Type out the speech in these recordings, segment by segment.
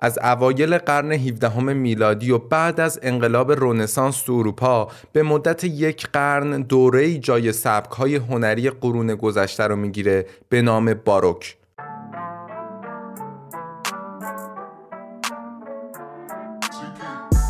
از اوایل قرن 17 میلادی و بعد از انقلاب رونسانس تو اروپا به مدت یک قرن دوره جای سبک های هنری قرون گذشته رو می‌گیره به نام باروک.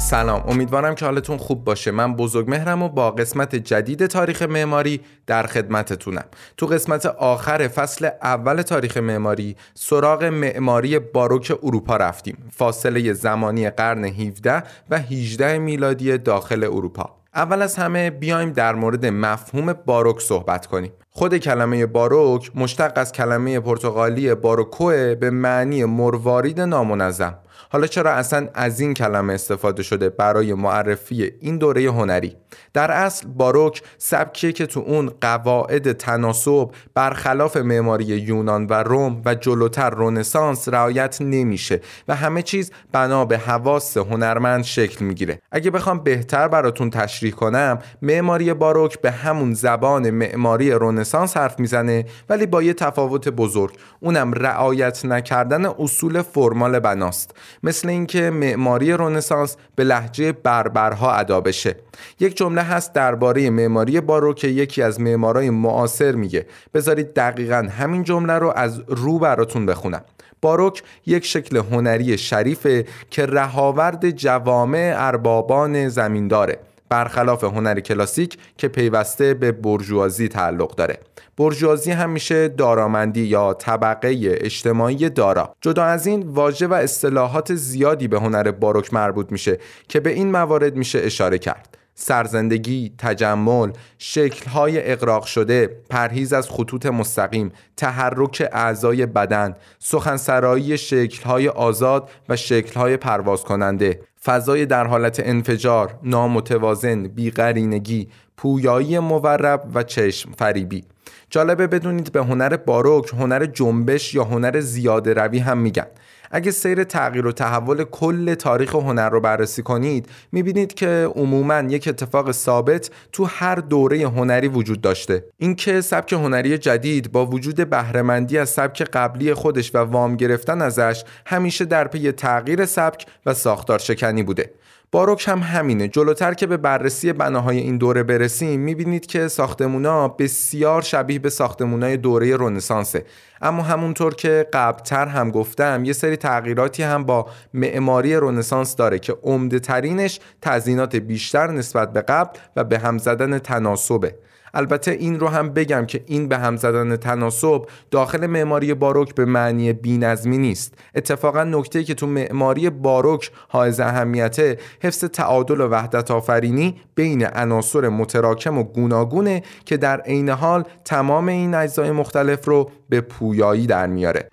سلام. امیدوارم که حالتون خوب باشه. من بزرگ مهرم و با قسمت جدید تاریخ معماری در خدمتتونم. تو قسمت آخر فصل اول تاریخ معماری سراغ معماری باروک اروپا رفتیم. فاصله زمانی قرن 17 و 18 میلادی داخل اروپا. اول از همه بیایم در مورد مفهوم باروک صحبت کنیم. خود کلمه باروک مشتق از کلمه پرتغالی باروکوه به معنی مروارید نامنظم. حالا چرا اصلا از این کلمه استفاده شده برای معرفی این دوره هنری؟ در اصل باروک سبکیه که تو اون قواعد تناسب برخلاف معماری یونان و روم و جلوتر رونسانس رعایت نمیشه و همه چیز بنا به حواس هنرمند شکل می‌گیره. اگه بخوام بهتر براتون تشریح کنم معماری باروک به همون زبان معماری رونسانس حرف می‌زنه ولی با یه تفاوت بزرگ. اونم رعایت نکردن اصول فرمال بناست. مثل اینکه معماری رنسانس به لحجه بربرها ادا بشه. یک جمله هست درباره معماری باروک که یکی از معمارای معاصر میگه. بذارید دقیقا همین جمله رو از رو براتون بخونم. باروک یک شکل هنری شریفه که رهاورد جوامع اربابان زمین داره برخلاف هنر کلاسیک که پیوسته به برجوازی تعلق داره. برجوازی همیشه دارامندی یا طبقه اجتماعی دارا. جدا از این واژه و اصطلاحات زیادی به هنر باروک مربوط میشه که به این موارد میشه اشاره کرد. سرزندگی، تجمل، شکلهای اقراق شده، پرهیز از خطوط مستقیم، تحرک اعضای بدن، سخنسرایی شکلهای آزاد و شکلهای پرواز کننده، فضای در حالت انفجار، نامتوازن، بیقرینگی، پویایی مورب و چشم فریبی. جالبه بدونید به هنر باروک هنر جنبش یا هنر زیاده روی هم میگن. اگه سیر تغییر و تحول کل تاریخ هنر رو بررسی کنید می‌بینید که عموما یک اتفاق ثابت تو هر دوره هنری وجود داشته. اینکه سبک هنری جدید با وجود بهرهمندی از سبک قبلی خودش و وام گرفتن ازش همیشه در پی تغییر سبک و ساختار شکنی بوده. باروک هم همینه. جلوتر که به بررسی بناهای این دوره برسیم می‌بینید که ساختمونا بسیار شبیه به ساختمونای دوره رنسانسه. اما همونطور که قبلتر هم گفتم یه سری تغییراتی هم با معماری رنسانس داره که عمده ترینش تزینات بیشتر نسبت به قبل و به هم زدن تناسبه. البته این رو هم بگم که این به هم زدن تناسب داخل معماری باروک به معنی بینظمی نیست. اتفاقا نکته که تو معماری باروک حائز اهمیته حفظ تعادل و وحدت آفرینی بین عناصر متراکم و گوناگونه که در عین حال تمام این اجزای مختلف رو به پویایی در میاره.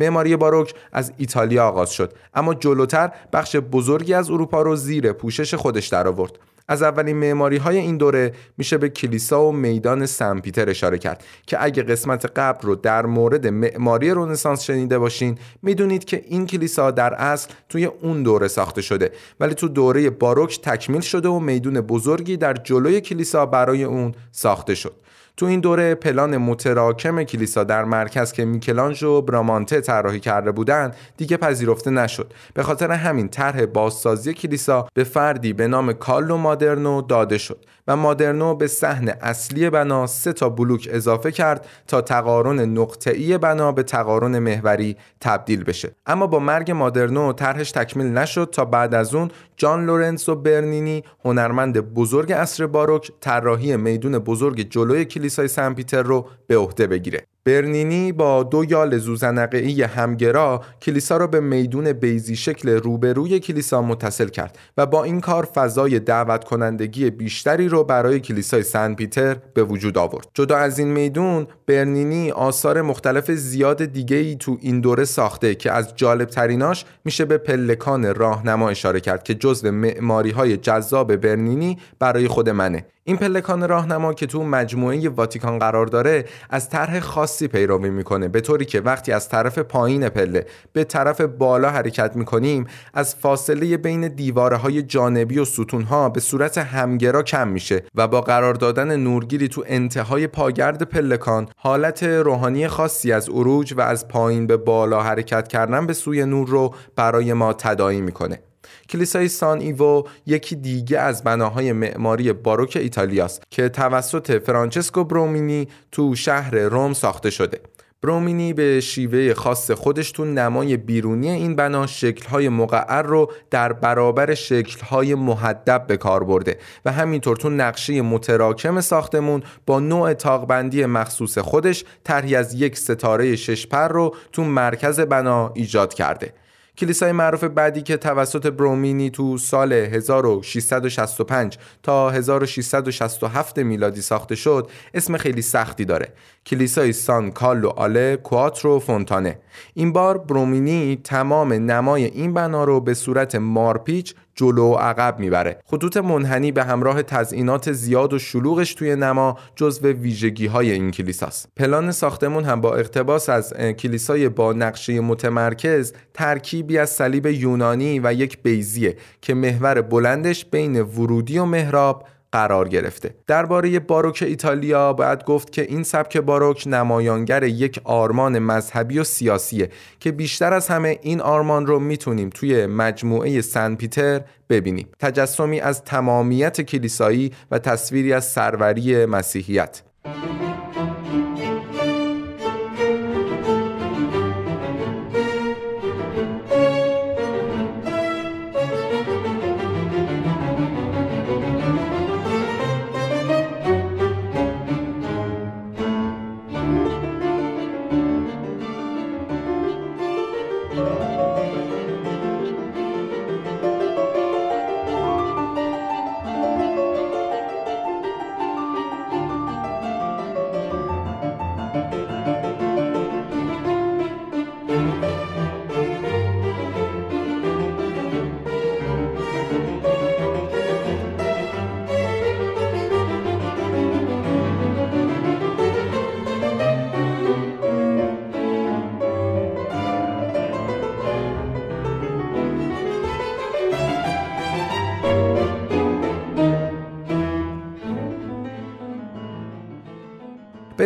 معماری باروک از ایتالیا آغاز شد. اما جلوتر بخش بزرگی از اروپا رو زیر پوشش خودش درآورد. از اولین معماری های این دوره میشه به کلیسا و میدان سن پیتر اشاره کرد که اگه قسمت قبل رو در مورد معماری رنسانس شنیده باشین می‌دونید که این کلیسا در اصل توی اون دوره ساخته شده ولی تو دوره باروک تکمیل شده و میدون بزرگی در جلوی کلیسا برای اون ساخته شد. تو این دوره پلان متراکم کلیسا در مرکز که میکلانژ و برامانته طراحی کرده بودند دیگه پذیرفته نشد. به خاطر همین طرح بازسازی کلیسا به فردی به نام کالو مادرنو داده شد و مادرنو به صحن اصلی بنا سه تا بلوک اضافه کرد تا تقارن نقطه‌ای بنا به تقارن محوری تبدیل بشه. اما با مرگ مادرنو طرحش تکمیل نشد تا بعد از اون جان لورنسو برنینی هنرمند بزرگ عصر باروک طراحی میدون بزرگ جلوی کلیسای سن پیتر رو به عهده بگیره. برنینی با دو یال زوزنقهای همگرا کلیسا را به میدون بیزی شکل روبروی کلیسا متصل کرد و با این کار فضای دعوت کنندگی بیشتری رو برای کلیسای سن پیتر به وجود آورد. جدا از این میدون برنینی آثار مختلف زیاد دیگه ای تو این دوره ساخته که از جالب تریناش میشه به پلکان راهنما اشاره کرد که جزو معماری های جذاب برنینی برای خود منه این پلکان راهنما که تو مجموعه واتیکان قرار داره از طرح خاصی پیروی می‌کنه به طوری که وقتی از طرف پایین پله به طرف بالا حرکت می‌کنیم از فاصله بین دیواره های جانبی و ستون ها به صورت همگرا کم میشه و با قرار دادن نورگیری تو انتهای پاگرد پلکان حالت روحانی خاصی از عروج و از پایین به بالا حرکت کردن به سوی نور رو برای ما تداعی می‌کنه. کلیسای سان ایوو یکی دیگه از بناهای معماری باروک ایتالیاست که توسط فرانچسکو برومینی تو شهر روم ساخته شده. برومینی به شیوه خاص خودش تو نمای بیرونی این بنا شکلهای مقعر رو در برابر شکلهای محدب به کار برده و همینطور تو نقشه متراکم ساختمون با نوع تاقبندی مخصوص خودش طرحی از یک ستاره شش پر رو تو مرکز بنا ایجاد کرده کلیسای معروف بعدی که توسط برومینی تو سال 1665 تا 1667 میلادی ساخته شد اسم خیلی سختی داره. کلیسای سان کالو آله کواترو فونتانه. این بار برومینی تمام نمای این بنا رو به صورت مارپیچ جلو و عقب می‌بره. خطوط منحنی به همراه تزئینات زیاد و شلوغش توی نما جزو ویژگی های این کلیساست. پلان ساختمون هم با اقتباس از کلیسای با نقشه متمرکز ترکیبی از صلیب یونانی و یک بیزیه که محور بلندش بین ورودی و محراب قرار گرفته. درباره باروک ایتالیا باید گفت که این سبک باروک نمایانگر یک آرمان مذهبی و سیاسیه که بیشتر از همه این آرمان رو می‌تونیم توی مجموعه سن پیتر ببینیم. تجسمی از تمامیت کلیسایی و تصویری از سروری مسیحیت.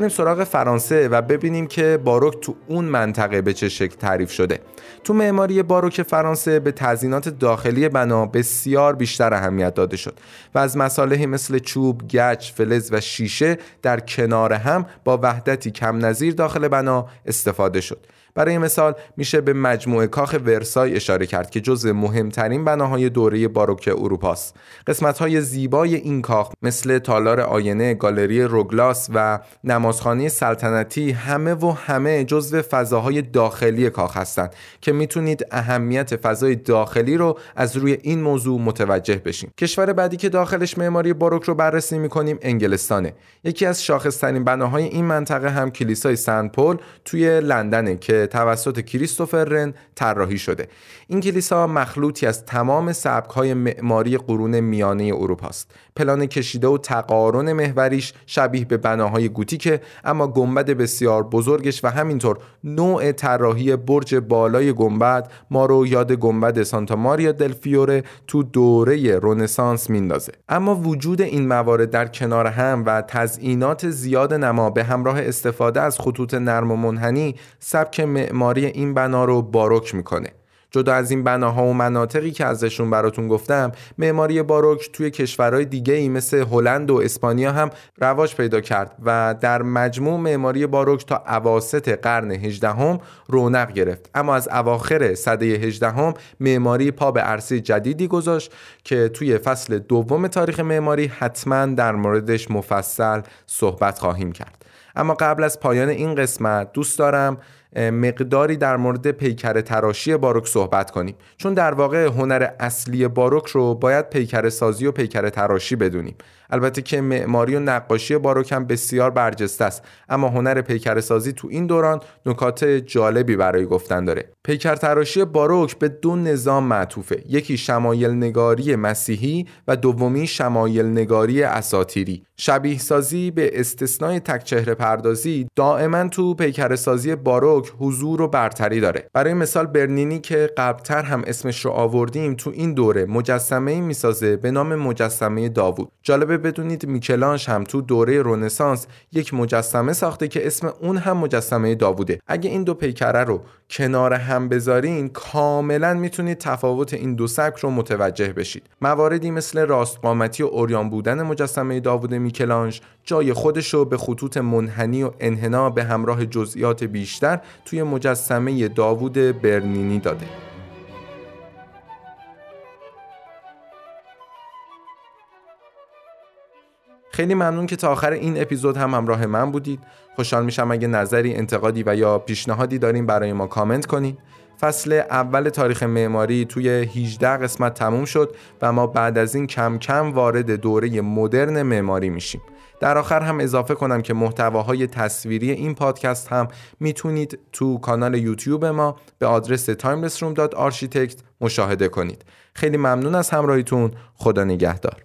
بریم سراغ فرانسه و ببینیم که باروک تو اون منطقه به چه شکل تعریف شده. تو معماری باروک فرانسه به تزیینات داخلی بنا بسیار بیشتر اهمیت داده شد و از مصالحی مثل چوب، گچ، فلز و شیشه در کنار هم با وحدتی کم نظیر داخل بنا استفاده شد. برای مثال میشه به مجموعه کاخ ورسای اشاره کرد که جز مهمترین بناهای دوره باروک اروپاست. قسمت های زیبای این کاخ مثل تالار آینه گالری روگلاس و نمازخانه سلطنتی همه و همه جزو فضاهای داخلی کاخ هستند که می‌تونید اهمیت فضای داخلی رو از روی این موضوع متوجه بشین. کشور بعدی که داخلش معماری باروک رو بررسی می‌کنیم انگلستانه. یکی از شاخصترین بناهای این منطقه هم کلیسای سن پل توی لندنه که توسط کریستوفر رن طراحی شده. این کلیسا مخلوطی از تمام سبک‌های معماری قرون میانه اروپا است. پلان کشیده و تقارن محوریش شبیه به بناهای گوتیکه اما گنبد بسیار بزرگش و همینطور نوع طراحی برج بالای گنبد ما رو یاد گنبد سانتا ماریا دل فیوره تو دوره رنسانس میندازه. اما وجود این موارد در کنار هم و تزئینات زیاد نما به همراه استفاده از خطوط نرم و منحنی سبک معماری این بنا رو باروک می‌کنه. جدا از این بناها و مناطقی که ازشون براتون گفتم معماری باروک توی کشورهای دیگه ای مثل هلند و اسپانیا هم رواج پیدا کرد و در مجموع معماری باروک تا اواسط قرن 18 هم رونق گرفت. اما از اواخر سده 18 هم معماری پا به عرصه جدیدی گذاشت که توی فصل دوم تاریخ معماری حتما در موردش مفصل صحبت خواهیم کرد. اما قبل از پایان این قسمت دوست دارم مقداری در مورد پیکر تراشی باروک صحبت کنیم. چون در واقع هنر اصلی باروک رو باید پیکر سازی و پیکر تراشی بدونیم. البته که معماری و نقاشی باروک هم بسیار برجسته است. اما هنر پیکر سازی تو این دوران نکات جالبی برای گفتن داره. پیکر تراشی باروک به دو نظام معطوفه. یکی شمایل نگاری مسیحی و دومی شمایل نگاری اساتیری. شبیه سازی به استثنای تک چهره پردازی دائما تو پیکر سازی باروک حضور و برتری داره. برای مثال برنینی که قبلتر هم اسمش رو آوردیم تو این دوره مجسمه ای می‌سازه به نام مجسمه داوود. جالبه بدونید میکلانش هم تو دوره رونسانس یک مجسمه ساخته که اسم اون هم مجسمه داووده. اگه این دو پیکره رو کنار هم بذارین کاملا می‌تونید تفاوت این دو سبک رو متوجه بشید. مواردی مثل راستقامتی و اوریان بودن مجسمه داوود میکلانج جای خودش رو به خطوط منحنی و انحنا به همراه جزئیات بیشتر توی مجسمه داوود برنینی داده. خیلی ممنون که تا آخر این اپیزود هم همراه من بودید. خوشحال میشم اگه نظری انتقادی و یا پیشنهادی دارین برای ما کامنت کنید فصل اول تاریخ معماری توی 18 قسمت تموم شد و ما بعد از این کم کم وارد دوره مدرن معماری میشیم. در آخر هم اضافه کنم که محتواهای تصویری این پادکست هم می‌تونید تو کانال یوتیوب ما به آدرس timelessroom.architect مشاهده کنید. خیلی ممنون از همراهیتون. خدا نگهدار.